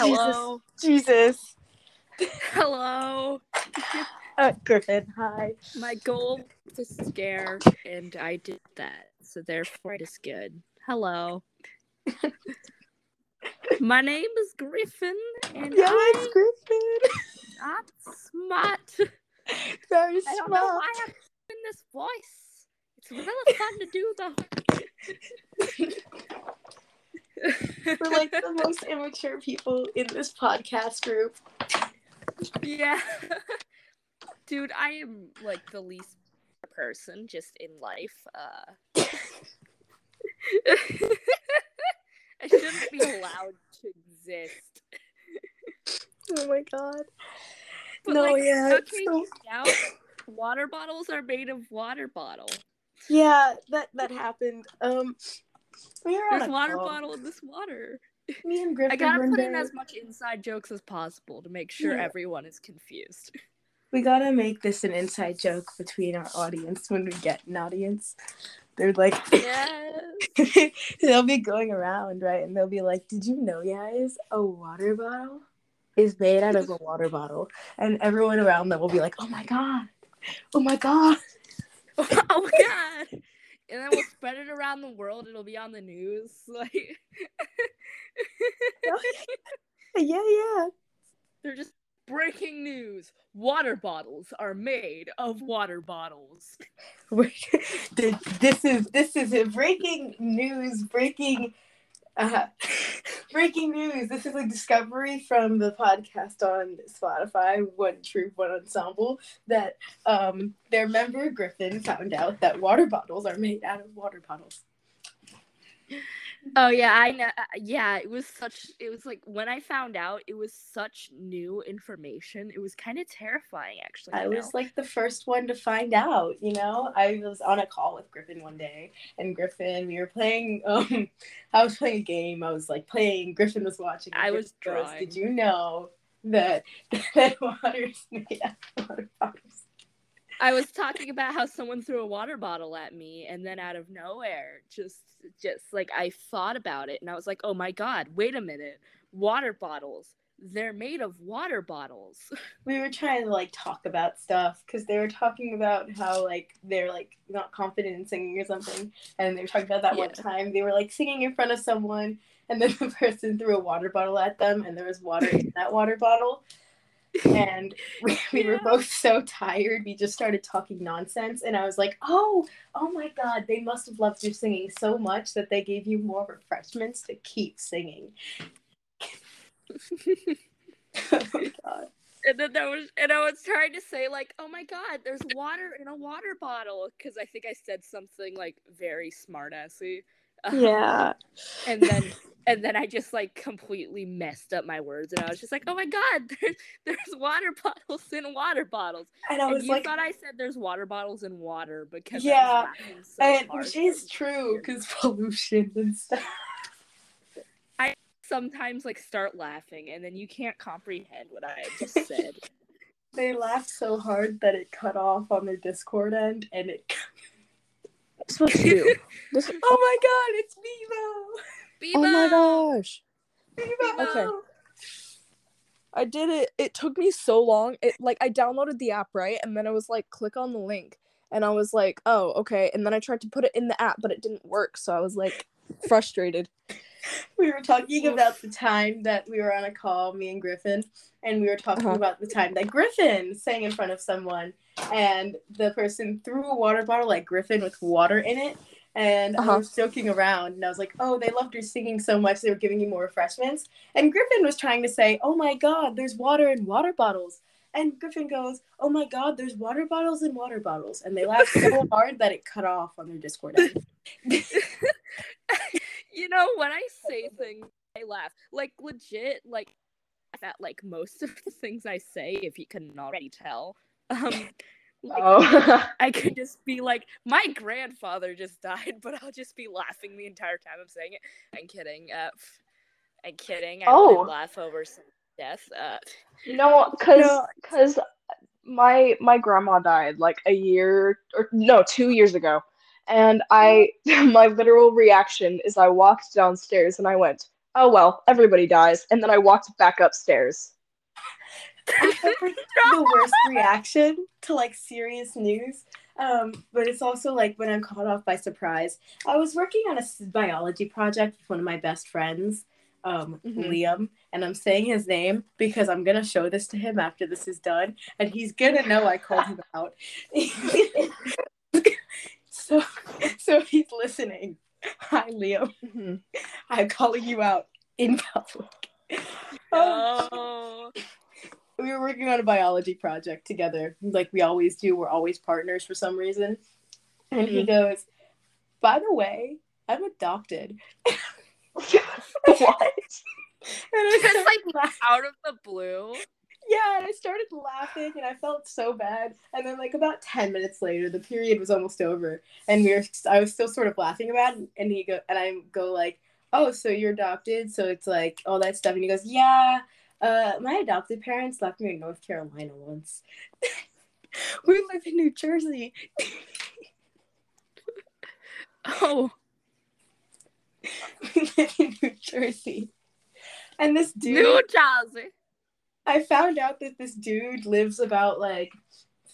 Hello. Jesus. Hello. Uh, Griffin, hi. My goal was to scare, and I did that. So therefore, it is good. Hello. My name is Griffin, and Yeah, I, it's Griffin. I'm smart. Very smart. I don't know why I'm in this voice. It's really fun to do, though. We're like the most immature people in this podcast group. yeah. Dude, I am like the least person just in life. Uh I shouldn't be allowed to exist. Oh my god. But no, like, yeah. okay, so- now water bottles are made of water bottle. Yeah, that that happened. Um, we were on There's a water call. bottle in this water. Me and Griffin. I gotta put in as much inside jokes as possible to make sure Yeah. everyone is confused. We gotta make this an inside joke between our audience when we get an audience. They're like, Yes. they'll be going around, right? And they'll be like, Did you know, guys, a water bottle is made out of a water bottle? And everyone around them will be like, Oh my God. Oh my God. oh my god. And then we'll spread it around the world. It'll be on the news. Like oh, Yeah, yeah. they're just breaking news. Water bottles are made of water bottles. this is this is a breaking news breaking uh, breaking news this is a discovery from the podcast on spotify one troupe one ensemble that um their member griffin found out that water bottles are made out of water bottles Oh yeah, I know. uh, Yeah, it was such. It was like when I found out, it was such new information. It was kind of terrifying, actually. i was like the first one to find out you know i was on a call with griffin one day and griffin we were playing um i was playing a game i was like playing griffin was watching I was goes, drawing. did you know that that water is made out of water bottles I was talking about how someone threw a water bottle at me, and then out of nowhere, just, just like I thought about it, and I was like, "Oh my god, wait a minute! Water bottles. They're made of water bottles." we were trying to like talk about stuff because they were talking about how like they're like not confident in singing or something and they were talking about that one time they were like singing in front of someone and then the person threw a water bottle at them and there was water in that water bottle and we, we were both so tired we just started talking nonsense and i was like oh oh my god they must have loved your singing so much that they gave you more refreshments to keep singing. Oh my god. And then there was, and I was trying to say like, "Oh my god, there's water in a water bottle," because I think I said something like very smartassy. Um, yeah. And then and then I just like completely messed up my words, and I was just like, "Oh my god, there's there's water bottles in water bottles." and i And was you like thought I said there's water bottles in water because Yeah, I so and hard which that is true because pollution and stuff. I sometimes like start laughing, and then you can't comprehend what I just said. They laughed so hard that it cut off on their Discord end, and it. supposed to do? This- oh my god! It's Beebo. oh my gosh. Beebo. Okay. I did it. It took me so long. It like I downloaded the app, right? And then I was like click on the link. And I was like, "Oh, okay." And then I tried to put it in the app, but it didn't work. So I was like frustrated. We were talking about the time that we were on a call, me and Griffin, and we were talking Uh-huh. about the time that Griffin sang in front of someone, and the person threw a water bottle like Griffin with water in it. And I Uh-huh. was joking around, and I was like, "Oh, they loved your singing so much, they were giving you more refreshments." And Griffin was trying to say, "Oh my God, there's water in water bottles." And Griffin goes, "Oh my God, there's water bottles in water bottles," and they laughed so hard that it cut off on their Discord. You know when I say things, I laugh. Like legit, like that like most of the things I say, if you couldn't already tell. Um, like, Oh. I could just be like, my grandfather just died, but I'll just be laughing the entire time I'm saying it. I'm kidding. Uh, I'm kidding. I Oh. laugh over some death. Uh, No, cause No. cause my my grandma died like a year or no, two years ago. And I my literal reaction is I walked downstairs and I went, oh well, everybody dies. And then I walked back upstairs. The worst reaction to like serious news. Um, but it's also like when I'm caught off by surprise. I was working on a biology project with one of my best friends, um, Mhm. Liam, and I'm saying his name because I'm gonna show this to him after this is done, and he's gonna know I called him out. so, so if he's listening. Hi, Liam. Mhm. I'm calling you out in public. Um, Oh. We were working on a biology project together, like we always do. We're always partners for some reason. And he mm-hmm. goes, By the way, I'm adopted. what? And I Just like out of the blue. yeah, and I started laughing and I felt so bad. And then like about 10 minutes later, the period was almost over. And we were I was still sort of laughing about it. And he go and I go like, Oh, so you're adopted? So it's like all that stuff. And he goes, Yeah. Uh, my adopted parents left me in North Carolina once. we live in New Jersey. Oh. we live in New Jersey. And this dude, New Jersey. I found out that this dude lives about like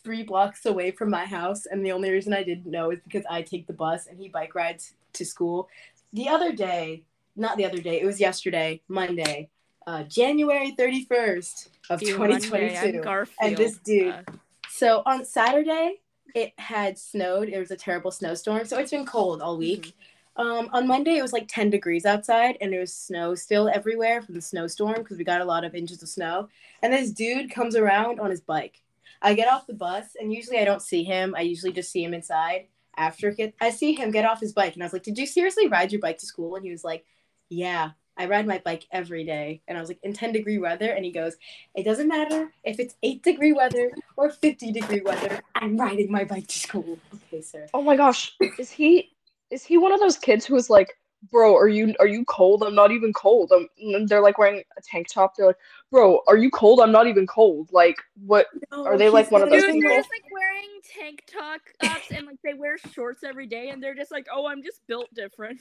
three blocks away from my house. And the only reason I didn't know is because I take the bus and he bike rides to school. The other day, not the other day, it was yesterday, Monday, uh, January 31st of Monday, 2022. Garfield. And this dude, Uh, So on Saturday, it had snowed. It was a terrible snowstorm. So it's been cold all week. Um, on Monday, it was like 10 degrees outside and there was snow still everywhere from the snowstorm because we got a lot of inches of snow. And this dude comes around on his bike. I get off the bus and usually I don't see him. I usually just see him inside. After get, I see him get off his bike and I was like, Did you seriously ride your bike to school? And he was like, Yeah, I ride my bike every day. And I was like, In 10 degree weather? And he goes, It doesn't matter if it's 8 degree weather or 50 degree weather. I'm riding my bike to school. Okay, sir. Oh my gosh, is he is he one of those kids who is like, bro, are you are you cold? I'm not even cold. I'm, and they're like wearing a tank top. They're like, bro, are you cold? I'm not even cold. Like, what? Are they, like, one of those Dude, literally- they're just like wearing tank top tops and like they wear shorts every day and they're just like, oh, I'm just built different.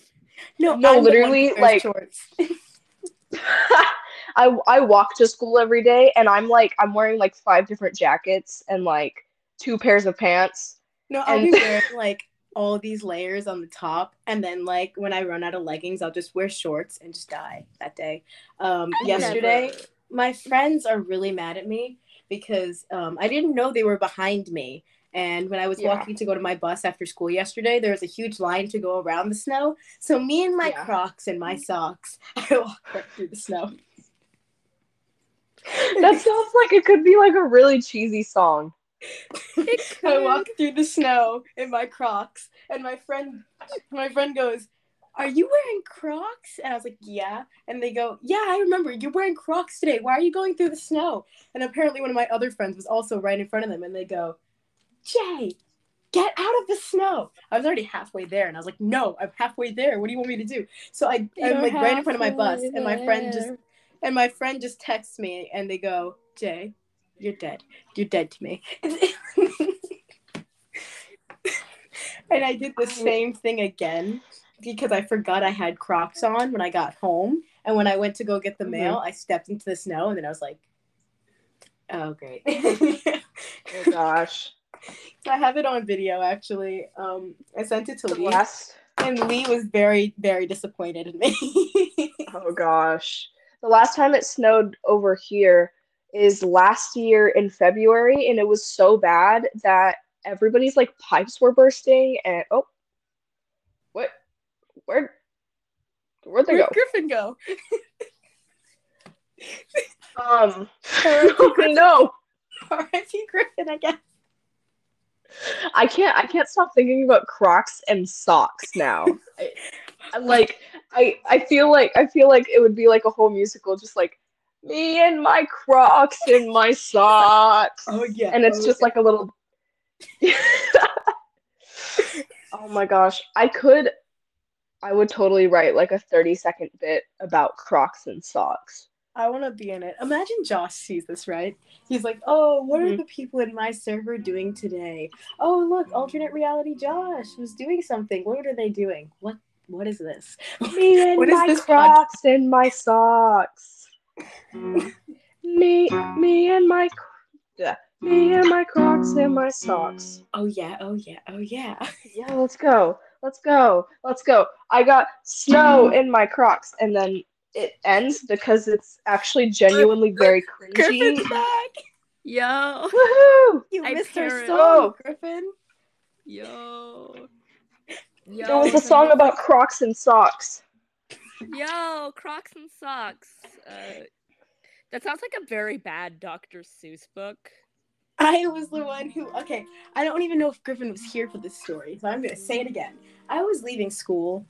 No, No, I'm literally, like- shorts. I I walk to school every day, and I'm like, I'm wearing like five different jackets and like two pairs of pants. No, I'll And- be wearing like all these layers on the top, and then like when I run out of leggings, I'll just wear shorts and just die that day. Um, yesterday, Never. my friends are really mad at me because um, I didn't know they were behind me. And when I was Yeah. walking to go to my bus after school yesterday, there was a huge line to go around the snow. So me and my Yeah. Crocs and my socks, I walked right through the snow. That sounds like it could be like a really cheesy song. I walk through the snow in my Crocs, and my friend, my friend goes, "Are you wearing Crocs?" And I was like, "Yeah." And they go, "Yeah, I remember you're wearing Crocs today. Why are you going through the snow?" And apparently, one of my other friends was also right in front of them, and they go, "Jay, get out of the snow!" I was already halfway there, and I was like, "No, I'm halfway there. What do you want me to do?" So I, I'm like right in front of my bus, and my friend just and my friend just texts me and they go, Jay, you're dead. You're dead to me. and I did the same thing again because I forgot I had Crocs on when I got home. And when I went to go get the Mhm. mail, I stepped into the snow and then I was like, oh, great. Oh gosh. I have it on video actually. Um, I sent it to The Lee, last and Lee was very, very disappointed in me. Oh gosh. The last time it snowed over here is last year in February, and it was so bad that everybody's like pipes were bursting and oh what where where'd they Where'd go? Griffin go? Um no. R.I.P. Griffin, I guess. I can't I can't stop thinking about Crocs and socks now. I, like I I feel like I feel like it would be like a whole musical just like me and my Crocs and my socks. Oh yeah, and it's oh, just like a little oh my gosh i could i would totally write like a 30 second bit about crocs and socks I want to be in it. Imagine Josh sees this, right? He's like, "Oh, what are Mhm. the people in my server doing today? Oh, look, alternate reality Josh was doing something. What are they doing? What what is this? Me and What is my this Crocs and my socks. Me, me and my, me and my Crocs and my socks. Oh yeah, oh yeah, oh yeah. Yeah, let's go. Let's go. Let's go. I got snow mm-hmm. in my Crocs, and then it ends because it's actually genuinely very cringy. Griffin's back. Yo, Woohoo! You I missed our parrot. song, Oh. Griffin. yo, yo. There was a song about Crocs and socks. Yo, Crocs and socks. Uh, that sounds like a very bad Dr. Seuss book. I was the one who. Okay, I don't even know if Griffin was here for this story, so I'm gonna say it again. I was leaving school.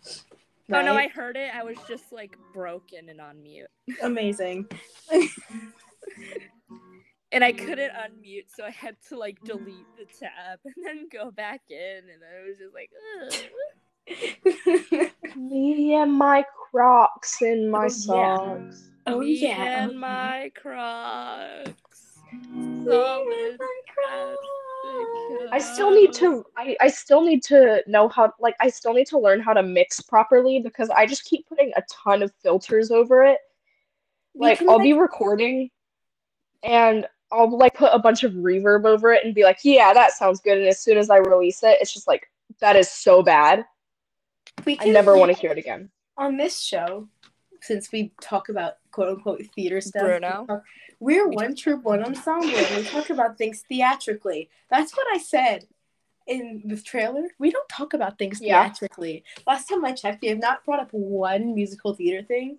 Oh no, I heard it. I was just like broken and on mute, amazing. and I couldn't unmute, so I had to like delete the tab and then go back in, and I was just like, Ugh. Me and my Crocs and my Oh, yeah. socks. oh, oh Me yeah. and my Crocs. Solid I still need to I, I still need to know how like I still need to learn how to mix properly because I just keep putting a ton of filters over it. Like I'll like- be recording and I'll like put a bunch of reverb over it and be like, yeah, that sounds good. And as soon as I release it, it's just like that is so bad. We I never want to hear it again. on this show, since we talk about quote unquote theater stuff, Bruno. we talk- we're one troupe, one ensemble, and we talk about things theatrically. That's what I said in the trailer. We don't talk about things Yeah. theatrically. Last time I checked, we have not brought up one musical theater thing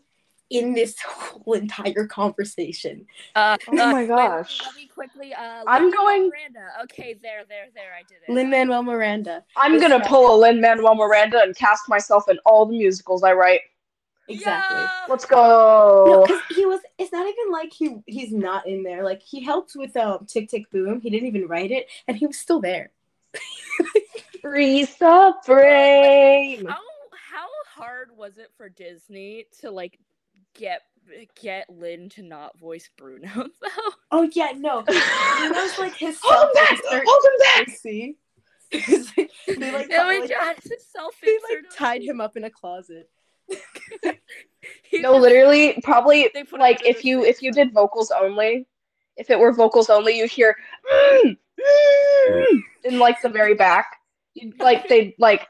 in this whole entire conversation. Uh, Oh uh, my wait, gosh. let me quickly. Uh, I'm going- Miranda. Okay, there, there, there. I did it. Lin Manuel Miranda. I'm This gonna guy- pull a Lin Manuel Miranda and cast myself in all the musicals I write. Exactly. Yo! Let's go. because he was. It's not even like he he's not in there. Like he helped with um Tick Tick Boom. He didn't even write it, and he was still there. Freeze the frame. How how hard was it for Disney to like get get Lin to not voice Bruno though? Oh yeah, no. Bruno's like his Hold him back! self-insert Hold him back! See, they like, my like, god, self they like tied him up in a closet. No, literally, probably They put like if you if you did vocals only, if it were vocals only, you hear "Mm, mm," in like the very back. You'd, like they like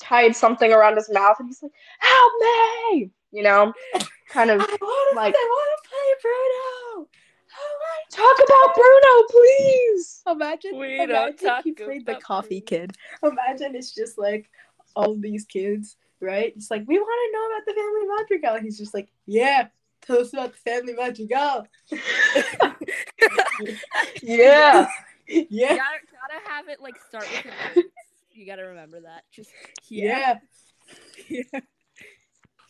tied something around his mouth, and he's like, "Help me!" You know, kind I of want like- I want to play Bruno. Oh talk about Bruno, please. Imagine. We don't imagine talk he played the coffee Bruno. kid. Imagine it's just like all these kids, right? It's like we want to know about the family madrigal. He's just like, yeah. Tell us about the family madrigal. Yeah. You yeah. gotta, gotta have it like start with an. You gotta remember that. Just yeah, Yeah. yeah,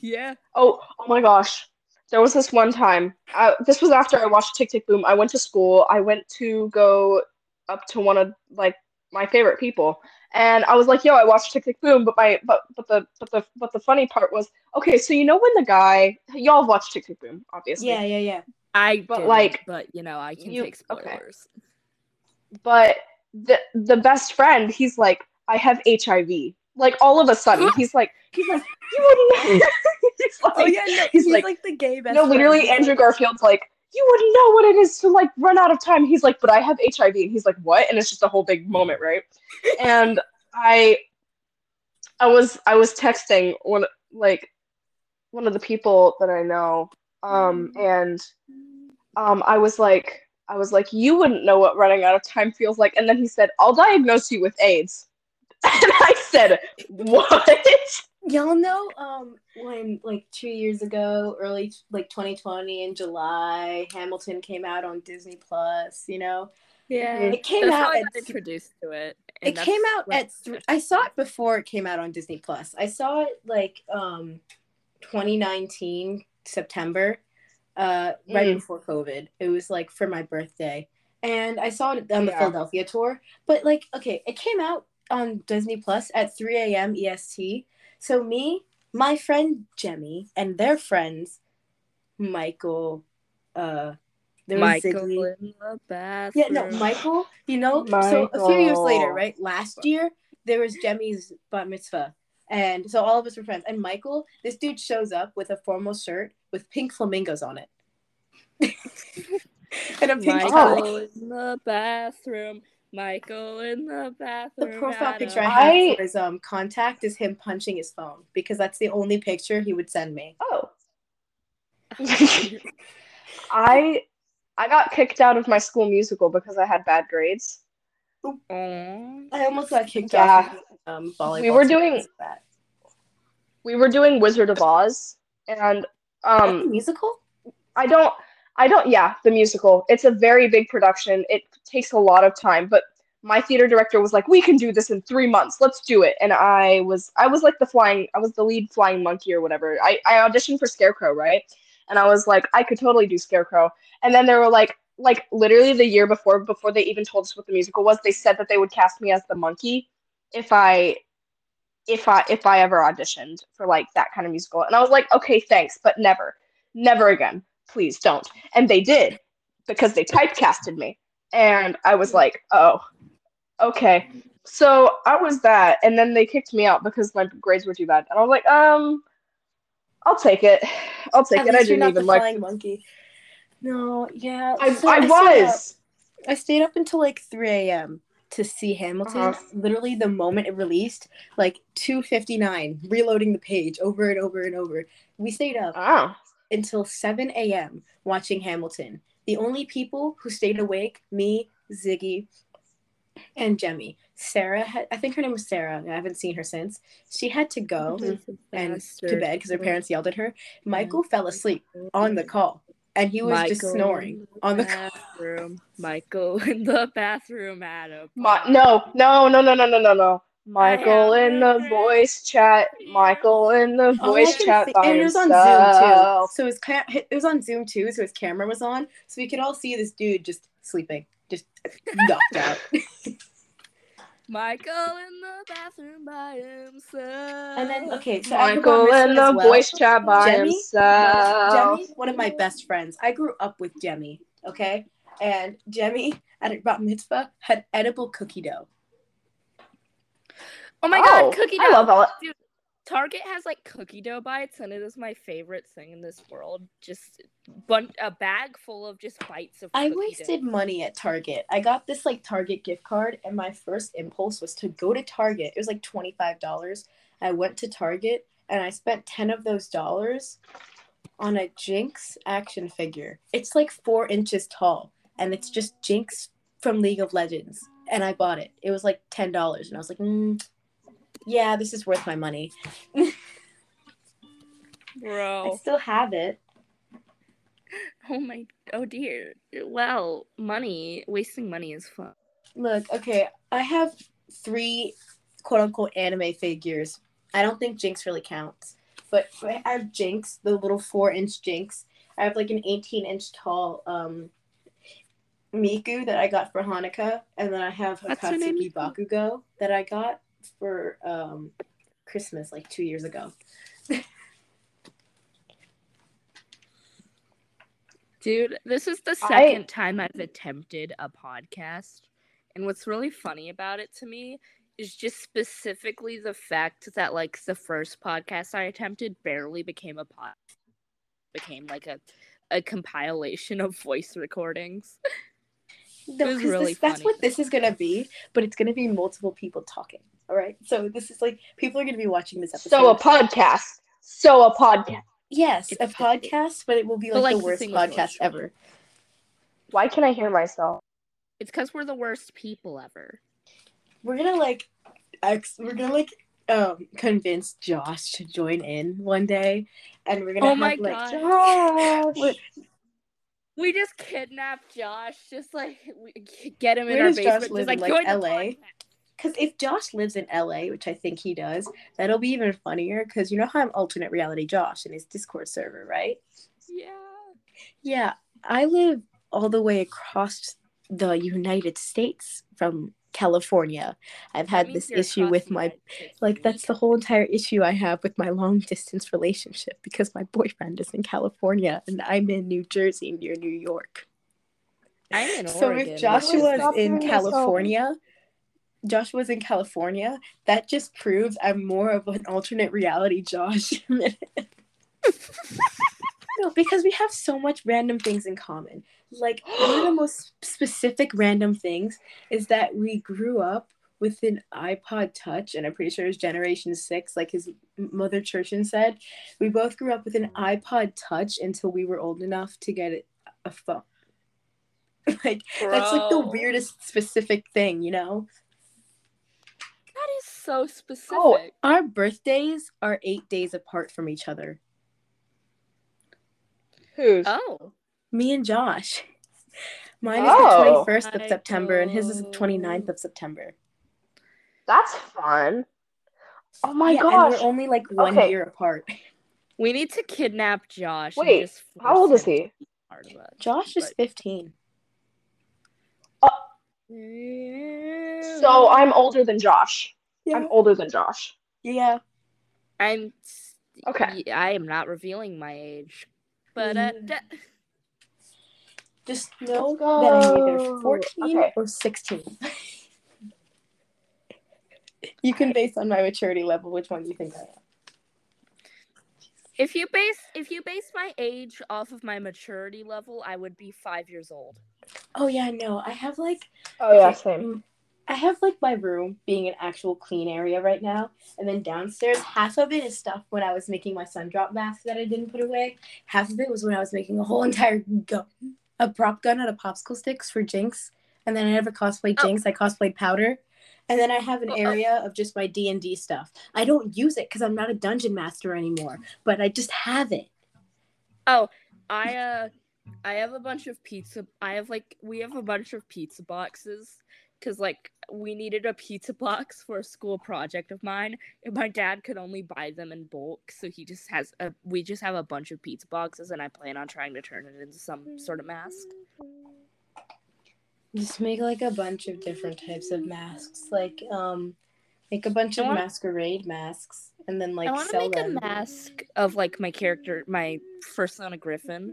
yeah. Oh, oh my gosh. There was this one time. I, this was after I watched Tick Tick Boom. I went to school. I went to go up to one of like my favorite people, and I was like, "Yo, I watched Tick Tick Boom." But my but but the but the but the funny part was, okay, so you know when the guy y'all have watched Tick Tick Boom, obviously. Yeah, yeah, yeah. I But, like, but you know, I can you- take okay. spoilers. But the the best friend, he's like, "I have HIV." Like all of a sudden, he's like, he's like, you wouldn't. he's like, Oh yeah, no, he's he's, like- like, the gay best No, literally, He's Andrew Garfield's like, you wouldn't know what it is to like run out of time. He's like, but I have HIV, and he's like, what? And it's just a whole big moment, right? and I, I was I was texting one like one of the people that I know, um, and um, I was like, I was like, you wouldn't know what running out of time feels like. And then he said, I'll diagnose you with AIDS. And I said, what? Y'all know um when like two years ago, early like 2020 in July, Hamilton came out on Disney Plus. You know, Yeah, it came that's out. I At introduced to it. it came out at. Th- I saw it before it came out on Disney Plus. I saw it like um 2019 September, uh, right Mm. before COVID. It was like for my birthday, and I saw it on the Yeah. Philadelphia tour. But like, okay, it came out on Disney Plus at 3 a.m. EST. So me, my friend Jemmy, and their friends, Michael, uh, there was Michael Ziggy. in the bathroom. Yeah, no, Michael. You know, so a few years later, right? Last year there was Jemmy's bat mitzvah. And so all of us were friends. And Michael, this dude shows up with a formal shirt with pink flamingos on it. and a pink tie. Michael in the bathroom. Michael in the bathroom. The profile Adam. picture I have I- for his um contact is him punching his phone because that's the only picture he would send me. Oh. I I got kicked out of my school musical because I had bad grades. Aw. I almost got kicked Yeah. off of, um volleyball. We were doing- that. We were doing Wizard of Oz and um musical? I don't I don't yeah, the musical. It's a very big production. It takes a lot of time, but my theater director was like, "We can do this in 3 months. Let's do it." And I was I was like the flying I was the lead flying monkey or whatever. I I auditioned for Scarecrow, right? And I was like, I could totally do Scarecrow. And then they were like like literally the year before before they even told us what the musical was, they said that they would cast me as the monkey if I if I if I ever auditioned for like that kind of musical. And I was like, "Okay, thanks, but never. Never again." Please don't. And they did because they typecasted me. And I was like, oh, okay. So I was that. And then they kicked me out because my grades were too bad. And I was like, um, I'll take it. I'll take At it. I didn't even the like. monkey. No, yeah. I, so I stayed up- was. I stayed up until like 3 a.m. to see Hamilton. Uh-huh. Literally the moment it released, like 2:59, reloading the page over and over and over. We stayed up Oh. Until 7 a.m. watching Hamilton. The only people who stayed awake, me, Ziggy, and Jemmy. Sarah had, I think her name was Sarah. I haven't seen her since. She had to go and to bed because her parents yelled at her. Michael fell asleep on the call, and he was just snoring in on the call. bathroom. Michael in the bathroom, Adam. My, no, no, no, no, no, no, no, no. Michael in the voice chat. Michael in the oh, voice can chat think- by and it was on himself. Zoom too. So his ca- it was on Zoom too. So his camera was on, so we could all see this dude just sleeping, just knocked out. Michael in the bathroom by himself. And then okay, so I grew Michael in the well. voice chat by Jemmy? himself. Jemmy, one of my best friends. I grew up with Jemmy. Okay, and Jemmy at a bat mitzvah had edible cookie dough. Oh my Oh, god, cookie dough. I love all Target has like cookie dough bites, and it is my favorite thing in this world. Just bun- a bag full of just bites of. Cookie. I wasted dough. money at Target. I got this like Target gift card, and my first impulse was to go to Target. It was like twenty five dollars. I went to Target and I spent ten of those dollars on a Jinx action figure. It's like four inches tall, and it's just Jinx from League of Legends. And I bought it. It was like ten dollars, and I was like, mm, "Yeah, this is worth my money." Bro. I still have it. Oh my. Oh dear. Well, money. Wasting money is fun. Look, okay, I have three quote unquote anime figures. I don't think Jinx really counts, but I have Jinx, the little four inch Jinx. I have like an 18 inch tall um, Miku that I got for Hanukkah, and then I have a What's her Bakugo that I got for um, Christmas like two years ago. Dude, this is the I- second time I've attempted a podcast. And what's really funny about it to me is just specifically the fact that like the first podcast I attempted barely became a pod became like a a compilation of voice recordings. No, was 'cause really this, that's funny. what this is gonna be, but it's gonna be multiple people talking. All right, so this is like people are gonna be watching this episode. So a podcast. So a podcast. Yes, a podcast, but it will be like, like, the the worst podcast ever. Why can I hear myself? It's because we're the worst people ever. We're gonna like, ex- we're gonna like, um, convince Josh to join in one day, and we're gonna Oh have my like, God. What- We just kidnapped Josh, just like we get him in our does Josh basement. live just in, like, like, the LA? Because if Josh lives in LA, which I think he does, that'll be even funnier. Because you know how I'm alternate reality Josh in his Discord server, right? Yeah. Yeah, I live all the way across the United States from California. I've had this issue with my like that's the whole entire issue I have with my long distance relationship because my boyfriend is in California and I'm in New Jersey near New York. I'm in So Oregon. if which Joshua is- in California, this, California, Joshua's in California, that just proves I'm more of an alternate reality Josh. no, because we have so much random things in common. Like one of the most specific random things is that we grew up with an iPod Touch, and I'm pretty sure it's Generation Six, like his mother Churchin said. We both grew up with an iPod Touch until we were old enough to get a phone. like that's like the weirdest specific thing, you know. That is so oh, specific. Oh, our birthdays are eight days apart from each other. Who's? Oh. Me and Josh. Mine is Oh. the 21st of I September and his is the know. 29th of September. That's fun. Oh my yeah, gosh. And we're only like one Okay. year apart. We need to kidnap Josh. Wait, just How old is he? part of us. Josh is But- 15. So I'm older than Josh. Yeah. I'm older than Josh. yeah. I'm. Okay. I am not revealing my age, but uh, Mm. d- Just know go. that I'm either 14 Okay. or 16. you can base on my maturity level which one do you think I am. If you base if you base my age off of my maturity level, I would be five years old. Oh yeah, no. I have like Oh yeah, same. mm, I have like my room being an actual clean area right now, and then downstairs, half of it is stuff when I was making my sun drop mask that I didn't put away. Half of it was when I was making a whole entire gun, a prop gun out of popsicle sticks for Jinx, and then I never cosplayed Oh. Jinx. I cosplayed Powder, and then I have an oh. area of just my D and D stuff. I don't use it because I'm not a dungeon master anymore, but I just have it. Oh, I uh I have a bunch of pizza I have like we have a bunch of pizza boxes cuz like we needed a pizza box for a school project of mine and my dad could only buy them in bulk so he just has a we just have a bunch of pizza boxes and I plan on trying to turn it into some sort of mask. Just make like a bunch of different types of masks, like um, make a bunch I of wanna- masquerade masks, and then like I want to make them. a mask of like my character my first son a griffin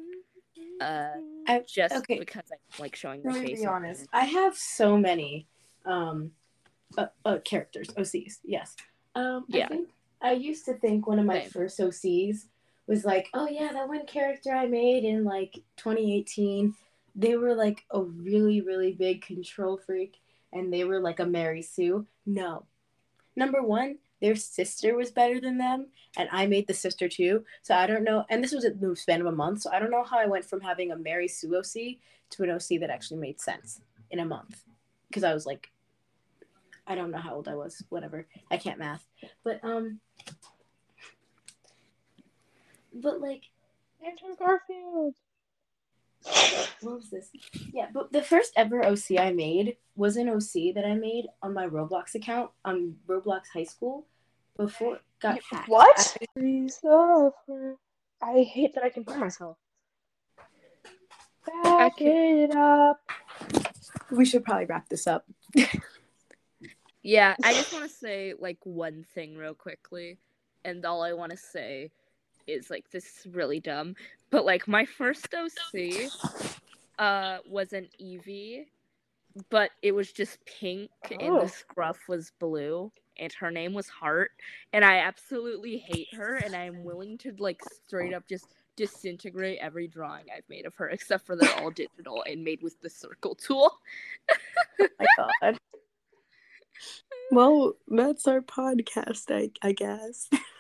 uh I- just okay. because I like showing my Let me face. be honest. I have so many um uh, uh, characters, OCs. Yes. Um Yeah. I think I used to think one of my Same. first OCs was like, "Oh yeah, that one character I made in like 2018, they were like a really really big control freak and they were like a Mary Sue." No. Number 1, their sister was better than them and I made the sister too. So I don't know, and this was the span of a month, so I don't know how I went from having a Mary Sue OC to an OC that actually made sense in a month because I was like, I don't know how old I was. Whatever, I can't math. But um, but like, Andrew Garfield. What was this? Yeah, but the first ever OC I made was an OC that I made on my Roblox account on Roblox High School before it got hacked. What? I hate that I can hear myself. Back it up. We should probably wrap this up. Yeah, I just want to say like one thing real quickly, and all I want to say is like this is really dumb, but like my first OC uh was an Eevee, but it was just pink and Oh. the scruff was blue and her name was Heart and I absolutely hate her and I'm willing to like straight up just disintegrate every drawing I've made of her except for they're all digital and made with the circle tool. my God. Well, that's our podcast, I, I guess.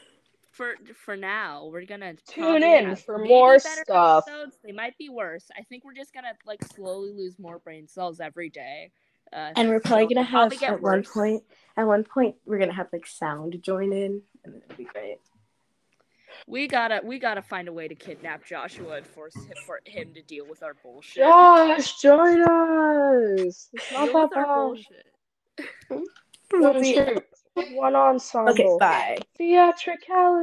for for now we're gonna Tune in for more stuff. episodes. they might be worse i think we're just gonna like slowly lose more brain cells every day uh, And we're probably so gonna have probably get at one point. At one point, we're gonna have like sound join in, and it'll be great. we gotta we gotta find a way to kidnap joshua and force him for him to deal with our bullshit Josh, join us. It's not deal that with our bad. bullshit One, two, one ensemble. Okay, bye. Theatricality.